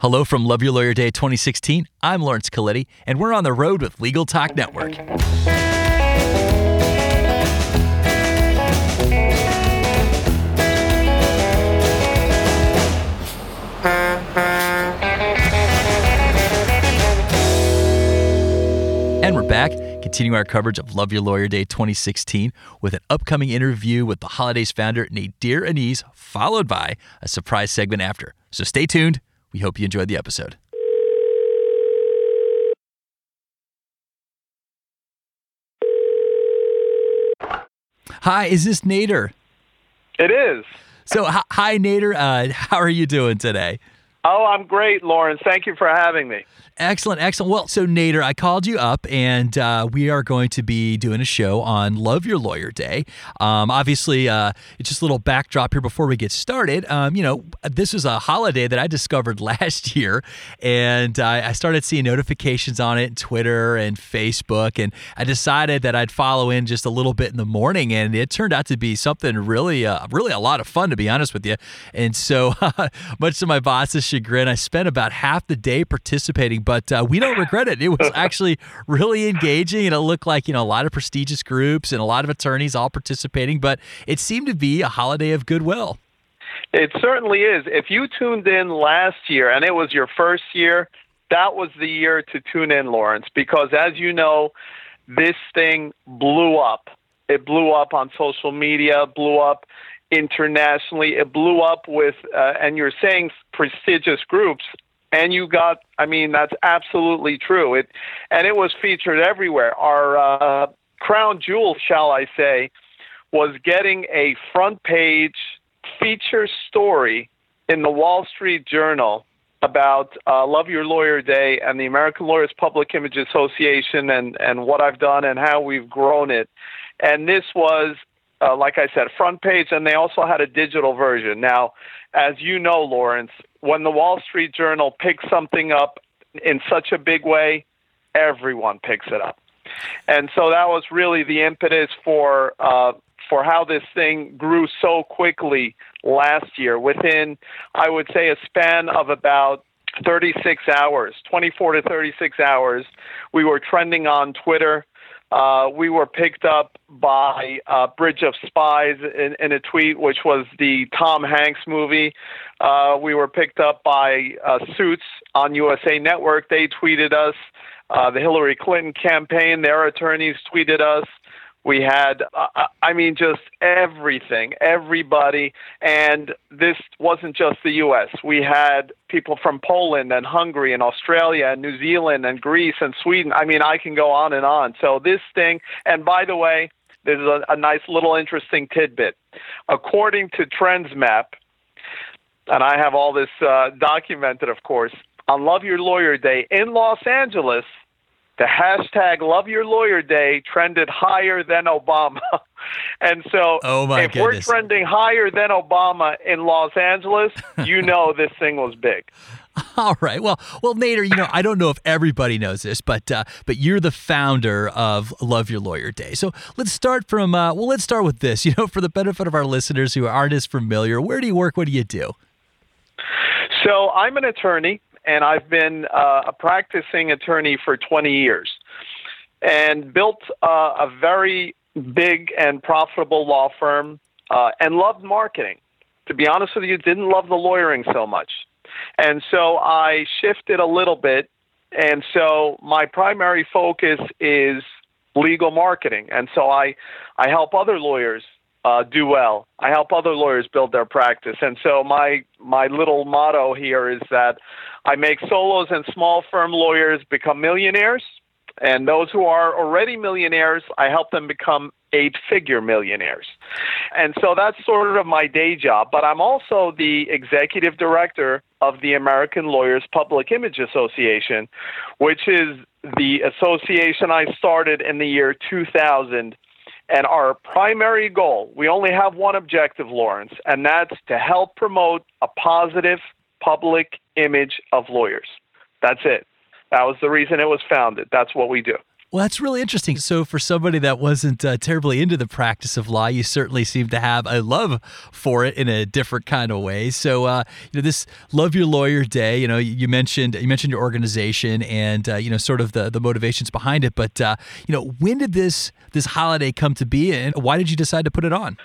Hello from Love Your Lawyer Day 2016. I'm Lawrence Coletti, and we're on the road with Legal Talk Network. And we're back, continuing our coverage of Love Your Lawyer Day 2016 with an upcoming interview with the Holidays founder, Nader Anise, followed by a surprise segment after. So stay tuned. We hope you enjoyed the episode. Hi, is this Nader? It is. So, hi, Nader. Uh, how are you doing today? Oh, I'm great, Lawrence. Thank you for having me. Excellent, excellent. Well, so Nader, I called you up, and uh, we are going to be doing a show on Love Your Lawyer Day. Um, obviously, uh, it's just a little backdrop here before we get started. Um, you know, this is a holiday that I discovered last year, and I started seeing notifications on it, Twitter and Facebook, and I decided that I'd follow in just a little bit in the morning, and it turned out to be something really, uh, really a lot of fun, to be honest with you. And so, much to my boss's chagrin, I spent about half the day participating but uh, we don't regret it. It was actually really engaging, and it looked like you know a lot of prestigious groups and a lot of attorneys all participating. But it seemed to be a holiday of goodwill. It certainly is. If you tuned in last year and it was your first year, that was the year to tune in, Lawrence, because as you know, this thing blew up. It blew up on social media, blew up internationally. It blew up with, uh, and you're saying prestigious groups and you got i mean that's absolutely true. It and it was featured everywhere. Our uh, crown jewel shall i say was getting a front page feature story in the wall street journal about uh, love your lawyer day and the american lawyers public image association and and what i've done and how we've grown it. And this was uh, like I said, front page, and they also had a digital version. Now, as you know, Lawrence, when the Wall Street Journal picks something up in such a big way, everyone picks it up. And so that was really the impetus for uh, for how this thing grew so quickly last year. Within, I would say, a span of about 36 hours, 24 to 36 hours, we were trending on Twitter. Uh, we were picked up by uh, Bridge of Spies in, in, a tweet, which was the Tom Hanks movie. Uh, we were picked up by uh, Suits on USA Network. They tweeted us. Uh, the Hillary Clinton campaign, their attorneys tweeted us. We had, uh, uh, I mean, just everything, everybody. And this wasn't just the U.S. We had people from Poland and Hungary and Australia and New Zealand and Greece and Sweden. I mean, I can go on and on. So this thing, and by the way, there's a, a nice little interesting tidbit. According to TrendsMap, and I have all this uh, documented, of course, on Love Your Lawyer Day in Los Angeles – the hashtag Love Your Lawyer Day trended higher than Obama. and so oh if goodness. we're trending higher than Obama in Los Angeles, you know this thing was big. All right. Well, well, Nader, you know, I don't know if everybody knows this, but uh, but you're the founder of Love Your Lawyer Day. So let's start from uh, well, let's start with this. You know, for the benefit of our listeners who aren't as familiar, where do you work? What do you do? So I'm an attorney and I've been uh, a practicing attorney for 20 years and built uh, a very big and profitable law firm uh, and loved marketing. To be honest with you, didn't love the lawyering so much. And so I shifted a little bit. And so my primary focus is legal marketing. And so I, I help other lawyers uh, do well. I help other lawyers build their practice, and so my my little motto here is that I make solos and small firm lawyers become millionaires, and those who are already millionaires, I help them become eight figure millionaires. And so that's sort of my day job. But I'm also the executive director of the American Lawyers Public Image Association, which is the association I started in the year 2000 and our primary goal, we only have one objective, Lawrence, and that's to help promote a positive public image of lawyers. That's it. That was the reason it was founded. That's what we do. Well, that's really interesting. So, for somebody that wasn't uh, terribly into the practice of law, you certainly seem to have a love for it in a different kind of way. So, uh, you know, this Love Your Lawyer Day. You know, you mentioned you mentioned your organization and uh, you know sort of the the motivations behind it. But uh, you know, when did this this holiday come to be, and why did you decide to put it on?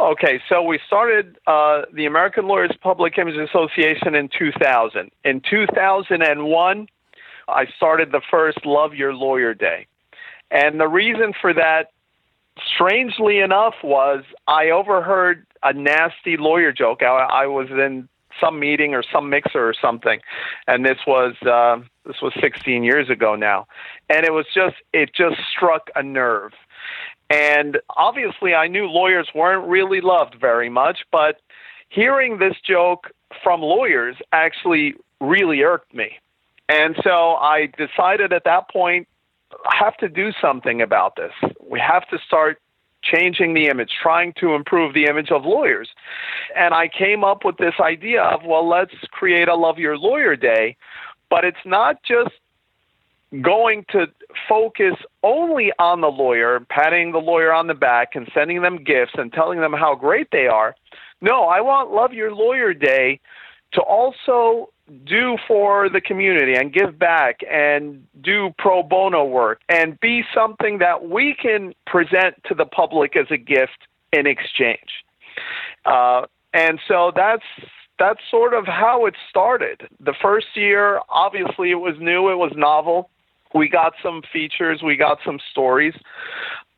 Okay, so we started uh, the American Lawyers Public Image Association in 2000. In 2001, I started the first Love Your Lawyer Day. And the reason for that, strangely enough, was I overheard a nasty lawyer joke. I, I was in some meeting or some mixer or something, and this was uh, this was 16 years ago now, and it was just it just struck a nerve. And obviously, I knew lawyers weren't really loved very much, but hearing this joke from lawyers actually really irked me. And so I decided at that point, I have to do something about this. We have to start changing the image, trying to improve the image of lawyers. And I came up with this idea of, well, let's create a Love Your Lawyer Day. But it's not just going to focus only on the lawyer, patting the lawyer on the back and sending them gifts and telling them how great they are. No, I want Love Your Lawyer Day to also do for the community and give back and do pro bono work and be something that we can present to the public as a gift in exchange. Uh, and so that's that's sort of how it started. The first year, obviously, it was new, it was novel. We got some features, we got some stories.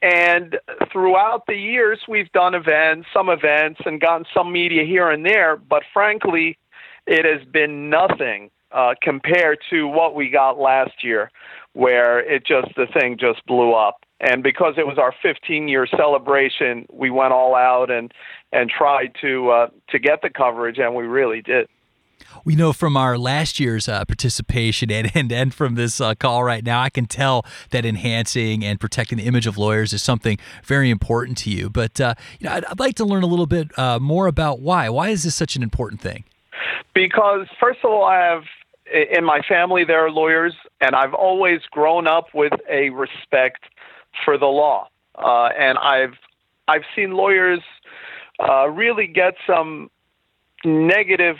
And throughout the years, we've done events, some events, and gotten some media here and there. But frankly, it has been nothing uh, compared to what we got last year, where it just the thing just blew up. And because it was our 15 year celebration, we went all out and and tried to uh, to get the coverage, and we really did. We know from our last year's uh, participation and, and, and from this uh, call right now, I can tell that enhancing and protecting the image of lawyers is something very important to you. But uh, you know, I'd, I'd, like to learn a little bit uh, more about why. Why is this such an important thing? Because, first of all, I have in my family there are lawyers, and I've always grown up with a respect for the law, uh, and I've I've seen lawyers uh, really get some negative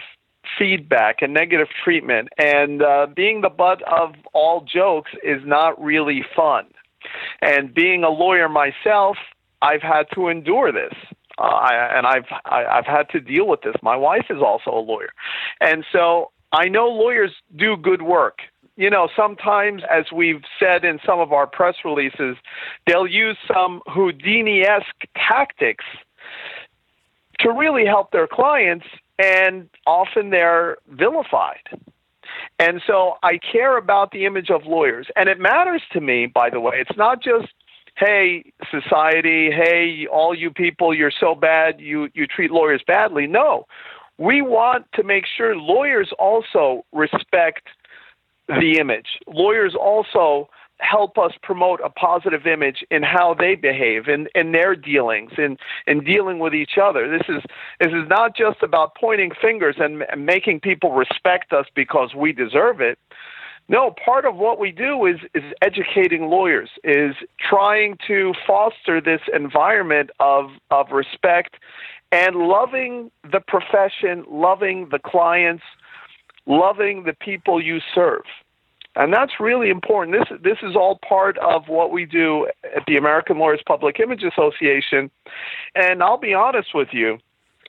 feedback and negative treatment, and uh, being the butt of all jokes is not really fun. And being a lawyer myself, I've had to endure this. Uh, I, and I've I, have i have had to deal with this. My wife is also a lawyer, and so I know lawyers do good work. You know, sometimes, as we've said in some of our press releases, they'll use some Houdini-esque tactics to really help their clients, and often they're vilified. And so I care about the image of lawyers, and it matters to me. By the way, it's not just hey society hey all you people you're so bad you you treat lawyers badly. No. We want to make sure lawyers also respect the image. Lawyers also help us promote a positive image in how they behave in, in their dealings in, in dealing with each other. This is this is not just about pointing fingers and, and making people respect us because we deserve it no, part of what we do is is educating lawyers, is trying to foster this environment of of respect and loving the profession, loving the clients, loving the people you serve. And that's really important. This this is all part of what we do at the American Lawyers Public Image Association. And I'll be honest with you,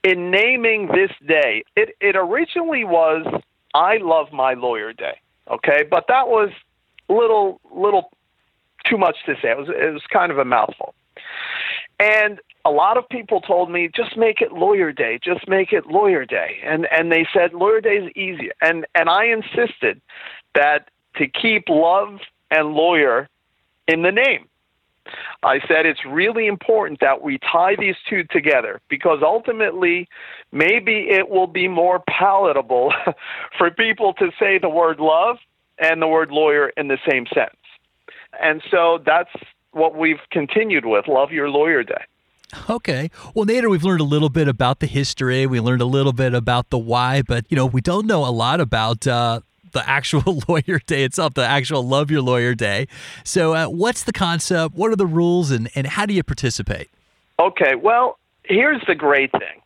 in naming this day, it, it originally was I love my lawyer day. Okay, but that was little little too much to say. It was it was kind of a mouthful. And a lot of people told me just make it lawyer day, just make it lawyer day. And and they said lawyer day is easy. And and I insisted that to keep love and lawyer in the name. I said it's really important that we tie these two together because ultimately, maybe it will be more palatable for people to say the word love and the word lawyer in the same sentence. And so that's what we've continued with Love Your Lawyer Day. Okay. Well, Nader, we've learned a little bit about the history. We learned a little bit about the why, but you know, we don't know a lot about uh, the actual lawyer day itself, the actual Love Your Lawyer Day. So, uh, what's the concept? What are the rules, and, and how do you participate? Okay, well, here's the great thing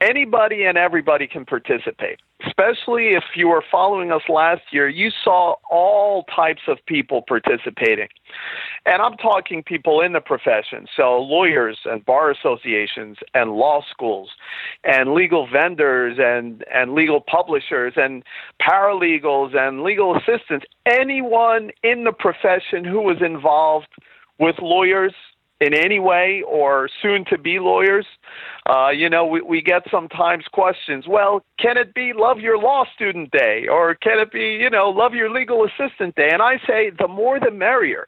anybody and everybody can participate. Especially if you were following us last year, you saw all types of people participating. And I'm talking people in the profession, so lawyers and bar associations and law schools and legal vendors and, and legal publishers and paralegals and legal assistants, anyone in the profession who was involved with lawyers in any way or soon to be lawyers. Uh, you know, we, we get sometimes questions, well, can it be Love Your Law Student Day? Or can it be, you know, Love Your Legal Assistant Day? And I say the more the merrier.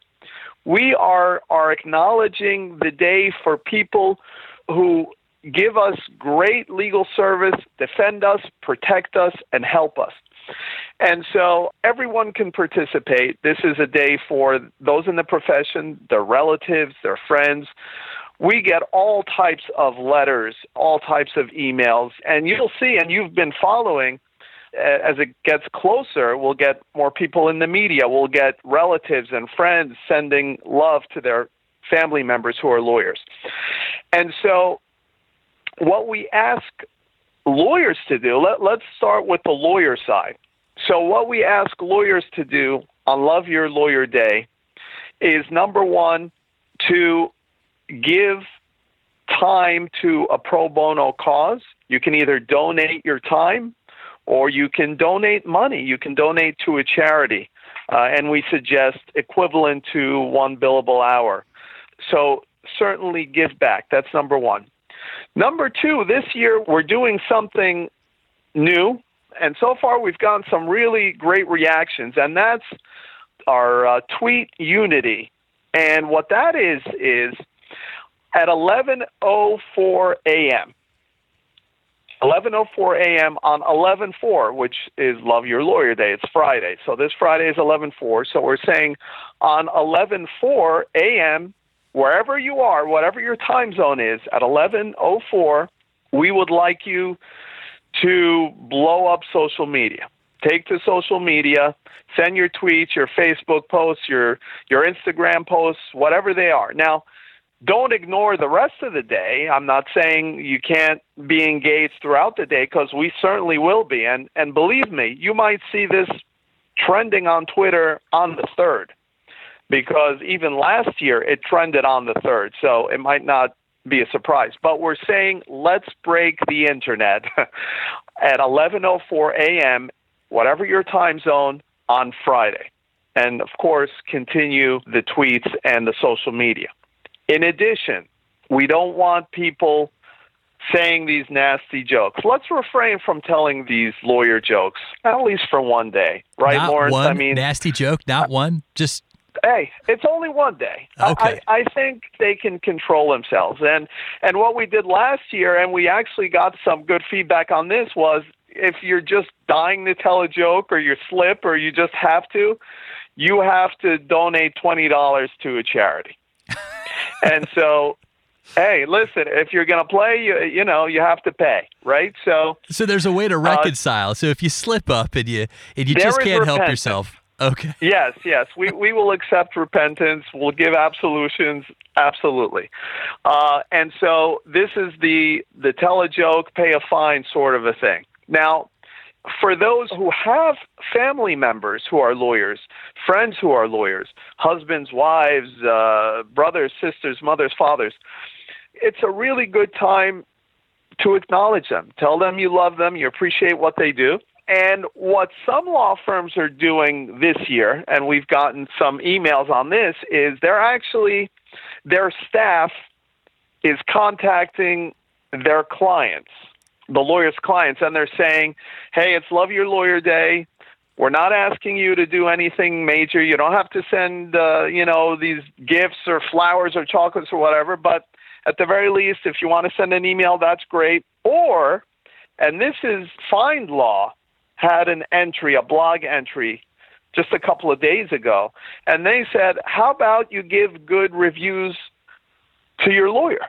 We are, are acknowledging the day for people who give us great legal service, defend us, protect us, and help us. And so everyone can participate. This is a day for those in the profession, their relatives, their friends. We get all types of letters, all types of emails, and you'll see, and you've been following as it gets closer, we'll get more people in the media. We'll get relatives and friends sending love to their family members who are lawyers. And so, what we ask lawyers to do, let, let's start with the lawyer side. So, what we ask lawyers to do on Love Your Lawyer Day is number one, to give time to a pro bono cause. You can either donate your time or you can donate money. You can donate to a charity. Uh, and we suggest equivalent to one billable hour. So, certainly give back. That's number one. Number two, this year we're doing something new and so far we've gotten some really great reactions, and that's our uh, tweet unity. And what that is is at 11:04 a.m. 11:04 a.m. on 11:4, which is Love Your Lawyer Day. It's Friday, so this Friday is 11:4. So we're saying on 11:4 a.m. wherever you are, whatever your time zone is, at 11:04, we would like you to blow up social media. Take to social media, send your tweets, your Facebook posts, your your Instagram posts, whatever they are. Now, don't ignore the rest of the day. I'm not saying you can't be engaged throughout the day because we certainly will be. And and believe me, you might see this trending on Twitter on the third, because even last year it trended on the third. So it might not be a surprise. But we're saying let's break the internet at 11:04 a.m. whatever your time zone on Friday. And of course, continue the tweets and the social media. In addition, we don't want people saying these nasty jokes. Let's refrain from telling these lawyer jokes, at least for one day, right, not Lawrence? One I mean, nasty joke, not one. Just hey, it's only one day. Okay. I, I think they can control themselves. And and what we did last year, and we actually got some good feedback on this, was if you're just dying to tell a joke or you slip or you just have to, you have to donate twenty dollars to a charity. and so hey, listen, if you're going to play, you, you know, you have to pay, right? So So there's a way to reconcile. Uh, so if you slip up and you and you just can't help yourself. Okay. Yes, yes. We we will accept repentance. We'll give absolutions. Absolutely. Uh, and so this is the the tell a joke, pay a fine sort of a thing. Now, for those who have family members who are lawyers, friends who are lawyers, husbands, wives, uh, brothers, sisters, mothers, fathers, it's a really good time to acknowledge them. Tell them you love them, you appreciate what they do. And what some law firms are doing this year, and we've gotten some emails on this, is they're actually, their staff is contacting their clients, the lawyer's clients, and they're saying, hey, it's Love Your Lawyer Day. We're not asking you to do anything major. You don't have to send, uh, you know, these gifts or flowers or chocolates or whatever. But at the very least, if you want to send an email, that's great. Or, and this is FindLaw, had an entry, a blog entry, just a couple of days ago, and they said, "How about you give good reviews to your lawyer?"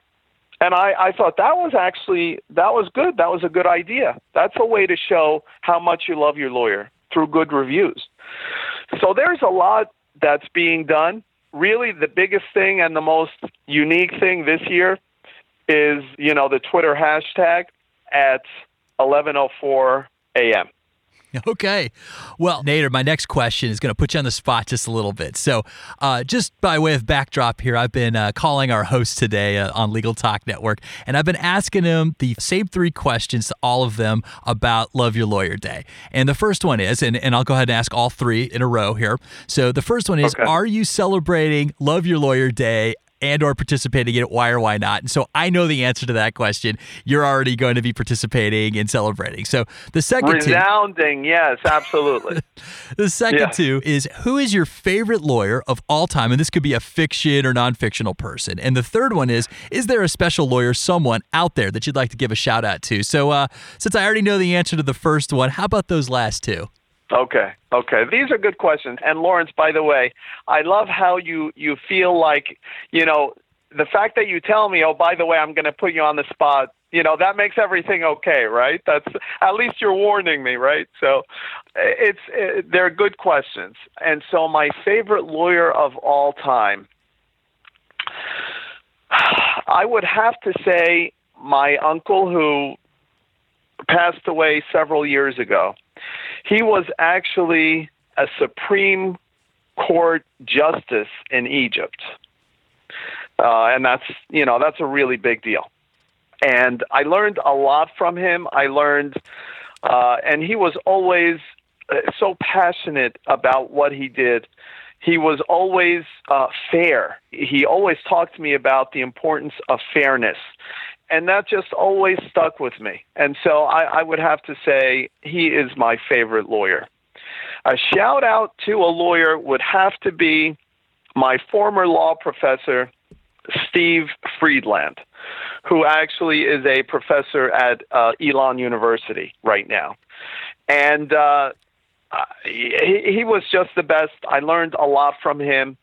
And I, I thought that was actually that was good. That was a good idea. That's a way to show how much you love your lawyer through good reviews. So there's a lot that's being done. Really, the biggest thing and the most unique thing this year is, you know, the Twitter hashtag at 11:04 a.m. Okay. Well, Nader, my next question is going to put you on the spot just a little bit. So, uh, just by way of backdrop here, I've been uh, calling our host today uh, on Legal Talk Network, and I've been asking him the same three questions to all of them about Love Your Lawyer Day. And the first one is, and, and I'll go ahead and ask all three in a row here. So, the first one is Okay. Are you celebrating Love Your Lawyer Day? And or participating in it, why or why not? And so I know the answer to that question. You're already going to be participating and celebrating. So the second two, Resounding, yes, absolutely. the second Yeah. two is who is your favorite lawyer of all time? And this could be a fiction or non fictional person. And the third one is is there a special lawyer, someone out there that you'd like to give a shout out to? So, uh, since I already know the answer to the first one, how about those last two? Okay. Okay. These are good questions. And Lawrence, by the way, I love how you you feel like, you know, the fact that you tell me, "Oh, by the way, I'm going to put you on the spot." You know, that makes everything okay, right? That's at least you're warning me, right? So eh, it's it, they're good questions. And so my favorite lawyer of all time I would have to say my uncle who passed away several years ago. He was actually a Supreme Court justice in Egypt. Uh, and that's, you know, that's a really big deal. And I learned a lot from him. I learned, uh, and he was always uh, so passionate about what he did. He was always uh, fair. He always talked to me about the importance of fairness and that just always stuck with me. And so I, I would have to say he is my favorite lawyer. A shout out to a lawyer would have to be my former law professor, Steve Friedland, who actually is a professor at uh, Elon University right now. And uh, he, he was just the best. I learned a lot from him.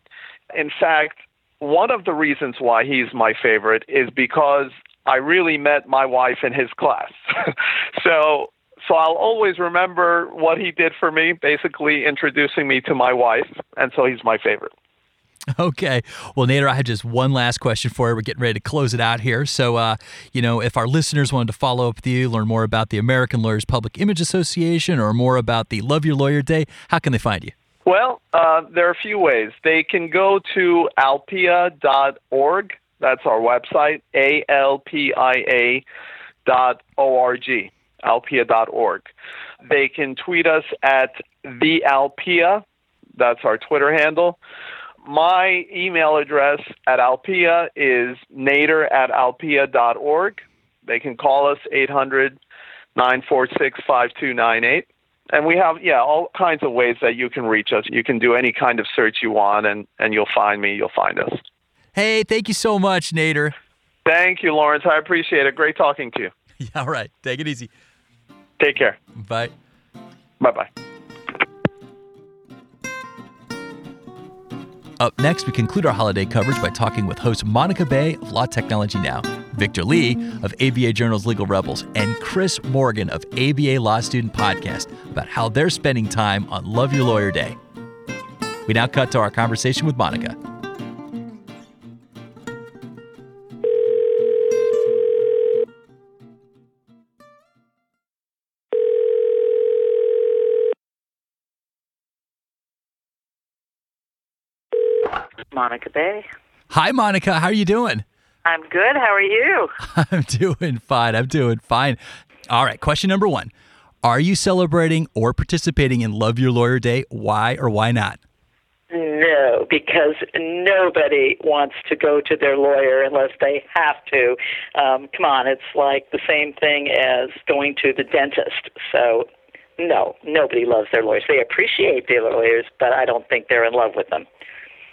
In fact, one of the reasons why he's my favorite is because I really met my wife in his class. so so I'll always remember what he did for me, basically introducing me to my wife, and so he's my favorite. Okay. Well, Nader, I have just one last question for you. We're getting ready to close it out here. So, uh, you know, if our listeners wanted to follow up with you, learn more about the American Lawyers Public Image Association or more about the Love Your Lawyer Day, how can they find you? Well, uh, there are a few ways. They can go to alpia.org. That's our website, A L P I A dot O R G, alpia.org. They can tweet us at the Alpia. That's our Twitter handle. My email address at Alpia is nader at alpia.org. They can call us 800 946 5298 and we have yeah all kinds of ways that you can reach us you can do any kind of search you want and and you'll find me you'll find us Hey, thank you so much, Nader. thank you lawrence i appreciate it great talking to you Yeah, all right. Take it easy. take care Bye. bye bye Up next, we conclude our holiday coverage by talking with host Monica Bay of Law Technology Now, Victor Li of ABA Journal's Legal Rebels, and Chris Morgan of ABA Law Student Podcast about how they're spending time on Love Your Lawyer Day. We now cut to our conversation with Monica. Monica Bay. Hi, Monica. How are you doing? I'm good. How are you? I'm doing fine. I'm doing fine. All right. Question number one Are you celebrating or participating in Love Your Lawyer Day? Why or why not? No, because nobody wants to go to their lawyer unless they have to. Um, come on, it's like the same thing as going to the dentist. So, no, nobody loves their lawyers. They appreciate their lawyers, but I don't think they're in love with them.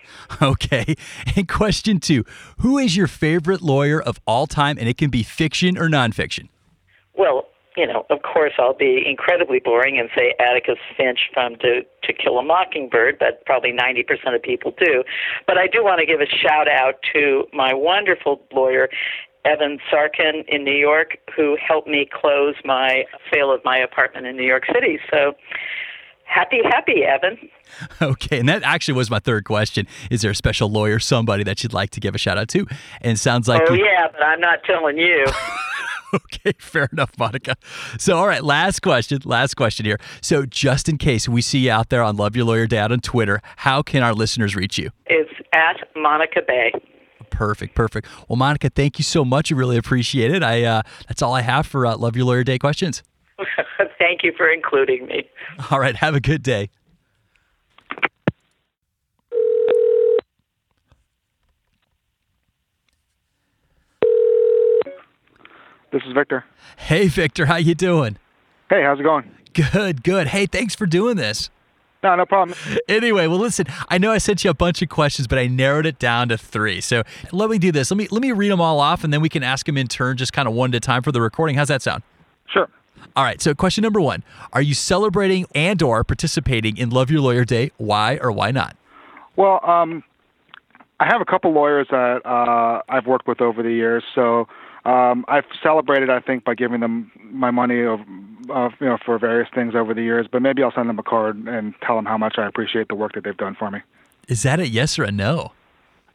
Okay. And question two Who is your favorite lawyer of all time? And it can be fiction or nonfiction. Well, you know, of course, I'll be incredibly boring and say Atticus Finch from To, to Kill a Mockingbird, but probably 90% of people do. But I do want to give a shout out to my wonderful lawyer, Evan Sarkin in New York, who helped me close my sale of my apartment in New York City. So happy, happy, Evan. Okay, and that actually was my third question. Is there a special lawyer, somebody that you'd like to give a shout out to? And it sounds like Oh you- yeah, but I'm not telling you. okay, fair enough, Monica. So, all right, last question. Last question here. So, just in case we see you out there on Love Your Lawyer Day on Twitter, how can our listeners reach you? it's at Monica Bay. Perfect, perfect. Well, Monica, thank you so much. I really appreciate it. I uh, that's all I have for uh, Love Your Lawyer Day questions. Thank you for including me. All right, have a good day. This is Victor. Hey, Victor, how you doing? Hey, how's it going? Good, good. Hey, thanks for doing this. No, no problem. Anyway, well, listen. I know I sent you a bunch of questions, but I narrowed it down to three. So let me do this. Let me let me read them all off, and then we can ask them in turn, just kind of one at a time for the recording. How's that sound? Sure. All right. So question number one: Are you celebrating and/or participating in Love Your Lawyer Day? Why or why not? Well, um, I have a couple lawyers that uh, I've worked with over the years, so um, I've celebrated, I think, by giving them my money of, of you know for various things over the years. But maybe I'll send them a card and tell them how much I appreciate the work that they've done for me. Is that a yes or a no?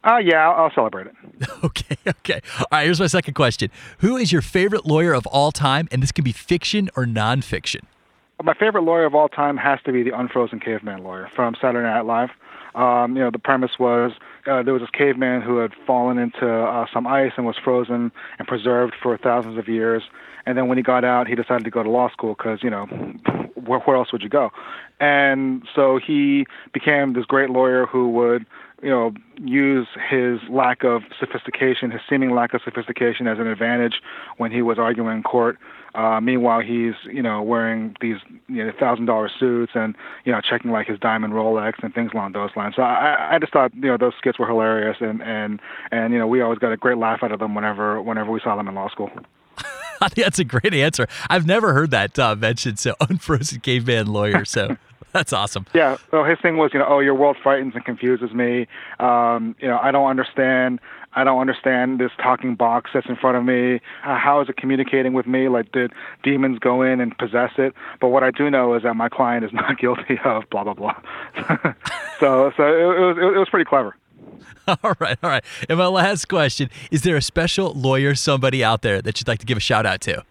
Uh, yeah, I'll, I'll celebrate it. Okay, okay. All right, here's my second question. Who is your favorite lawyer of all time? And this can be fiction or nonfiction. My favorite lawyer of all time has to be the Unfrozen Caveman lawyer from Saturday Night Live. Um, you know, the premise was uh, there was this caveman who had fallen into uh, some ice and was frozen and preserved for thousands of years. And then when he got out, he decided to go to law school because, you know, where, where else would you go? And so he became this great lawyer who would, you know, use his lack of sophistication, his seeming lack of sophistication as an advantage when he was arguing in court. Uh, meanwhile, he's you know wearing these you know thousand dollar suits and you know checking like his diamond Rolex and things along those lines. So I, I just thought you know those skits were hilarious and and and you know we always got a great laugh out of them whenever whenever we saw them in law school. That's a great answer. I've never heard that uh, mentioned. So unfrozen caveman lawyer. So that's awesome. Yeah. So his thing was, you know, oh, your world frightens and confuses me. Um, you know, I don't understand. I don't understand this talking box that's in front of me. Uh, how is it communicating with me? Like, did demons go in and possess it? But what I do know is that my client is not guilty of blah blah blah. so, so it, it was it was pretty clever. All right, all right. And my last question: Is there a special lawyer, somebody out there that you'd like to give a shout out to?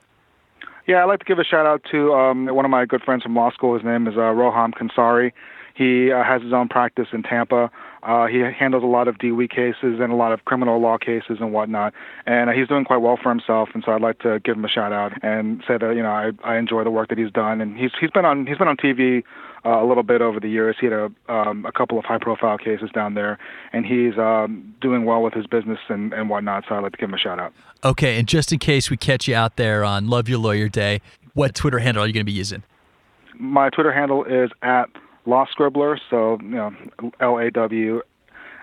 Yeah, I'd like to give a shout out to um, one of my good friends from law school. His name is uh, Roham Kansari. He uh, has his own practice in Tampa. Uh, he handles a lot of DWI cases and a lot of criminal law cases and whatnot. And uh, he's doing quite well for himself. And so I'd like to give him a shout out and say that you know I, I enjoy the work that he's done. And he's he's been on he's been on TV uh, a little bit over the years. He had a um, a couple of high profile cases down there, and he's um, doing well with his business and and whatnot. So I'd like to give him a shout out. Okay, and just in case we catch you out there on Love Your Lawyer Day, what Twitter handle are you going to be using? My Twitter handle is at Law Scribbler, so you know L A W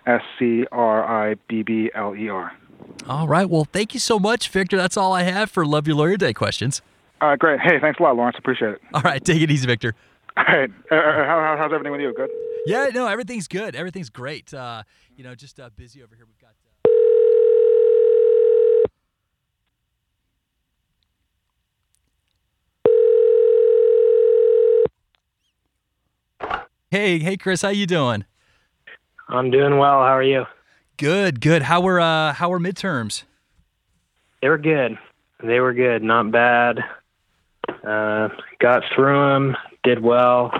S C R I B B L E R. All right. Well, thank you so much, Victor. That's all I have for Love Your Lawyer Day questions. All right, great. Hey, thanks a lot, Lawrence. Appreciate it. All right, take it easy, Victor. All right, uh, uh, how, how- how's everything with you? Good. Yeah, no, everything's good. Everything's great. Uh, you know, just uh, busy over here. We've got. Uh... Hey, hey, Chris, how you doing? I'm doing well. How are you? Good, good. How were uh, how were midterms? They were good. They were good. Not bad. Uh, got through them. Did well.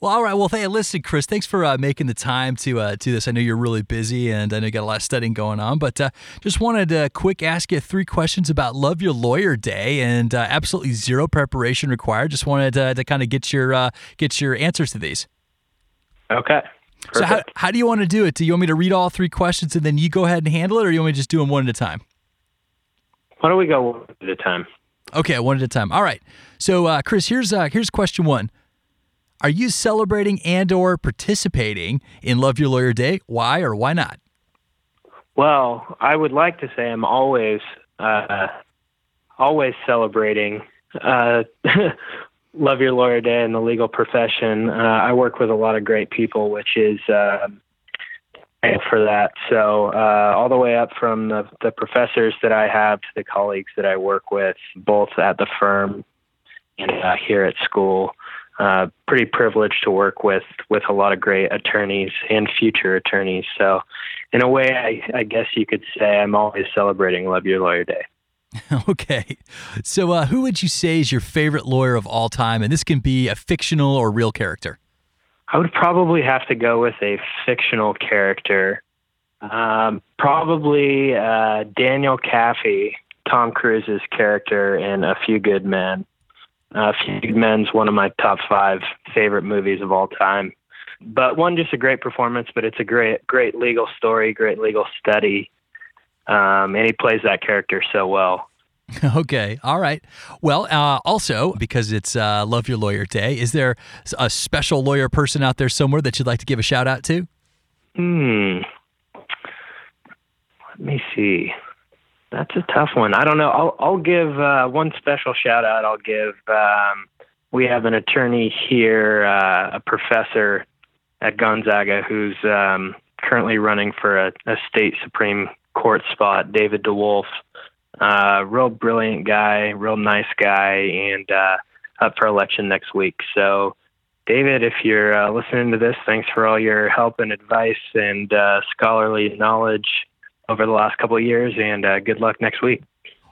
Well, all right. Well, hey, listen, Chris, thanks for uh, making the time to uh, do this. I know you're really busy, and I know you got a lot of studying going on, but uh, just wanted to quick ask you three questions about Love Your Lawyer Day, and uh, absolutely zero preparation required. Just wanted to, to kind of get your uh, get your answers to these. Okay. So, how, how do you want to do it? Do you want me to read all three questions and then you go ahead and handle it, or do you want me to just do them one at a time? Why don't we go one at a time? Okay, one at a time. All right. So, uh, Chris, here's uh, here's question one: Are you celebrating and/or participating in Love Your Lawyer Day? Why or why not? Well, I would like to say I'm always, uh, always celebrating. Uh, Love Your Lawyer Day in the legal profession. Uh, I work with a lot of great people, which is uh, for that. So uh, all the way up from the, the professors that I have to the colleagues that I work with, both at the firm and uh, here at school. uh, pretty privileged to work with with a lot of great attorneys and future attorneys. So, in a way, I, I guess you could say I'm always celebrating Love Your Lawyer Day. okay. So, uh, who would you say is your favorite lawyer of all time? And this can be a fictional or real character. I would probably have to go with a fictional character. Um, probably uh, Daniel Kaffee, Tom Cruise's character in A Few Good Men. Uh, Few Good Men's one of my top five favorite movies of all time. But one, just a great performance, but it's a great, great legal story, great legal study. Um, and he plays that character so well. Okay. All right. Well, uh, also, because it's uh, Love Your Lawyer Day, is there a special lawyer person out there somewhere that you'd like to give a shout out to? Hmm. Let me see. That's a tough one. I don't know. I'll, I'll give uh, one special shout out. I'll give. Um, we have an attorney here, uh, a professor at Gonzaga, who's um, currently running for a, a state Supreme Court spot, David DeWolf. Uh, real brilliant guy, real nice guy, and uh, up for election next week. So, David, if you're uh, listening to this, thanks for all your help and advice and uh, scholarly knowledge over the last couple of years, and uh, good luck next week.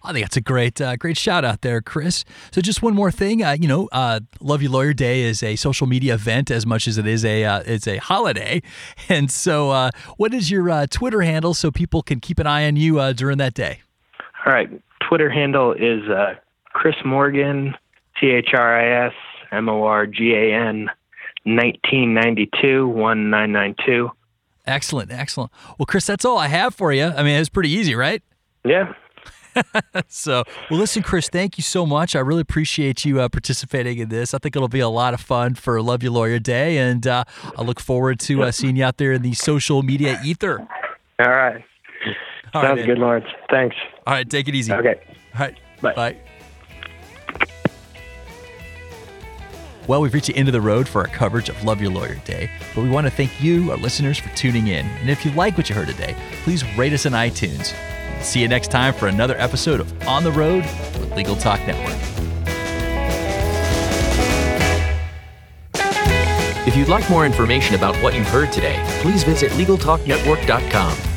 I think that's a great, uh, great shout out there, Chris. So, just one more thing, uh, you know, uh, Love You Lawyer Day is a social media event as much as it is a uh, it's a holiday, and so what is your Twitter handle so people can keep an eye on you during that day? All right. Twitter handle is uh, Chris Morgan, C H R I S M O R G A N, 1992 1992. Excellent, excellent. Well, Chris, that's all I have for you. I mean, it's pretty easy, right? Yeah. so, well, listen, Chris, thank you so much. I really appreciate you uh, participating in this. I think it'll be a lot of fun for Love Your Lawyer Day, and uh, I look forward to uh, seeing you out there in the social media ether. All right. All Sounds right, good, Lawrence. Thanks. All right, take it easy. Okay. All right. Bye. Bye. Well, we've reached the end of the road for our coverage of Love Your Lawyer Day, but we want to thank you, our listeners, for tuning in. And if you like what you heard today, please rate us on iTunes. See you next time for another episode of On the Road with Legal Talk Network. If you'd like more information about what you've heard today, please visit LegalTalkNetwork.com.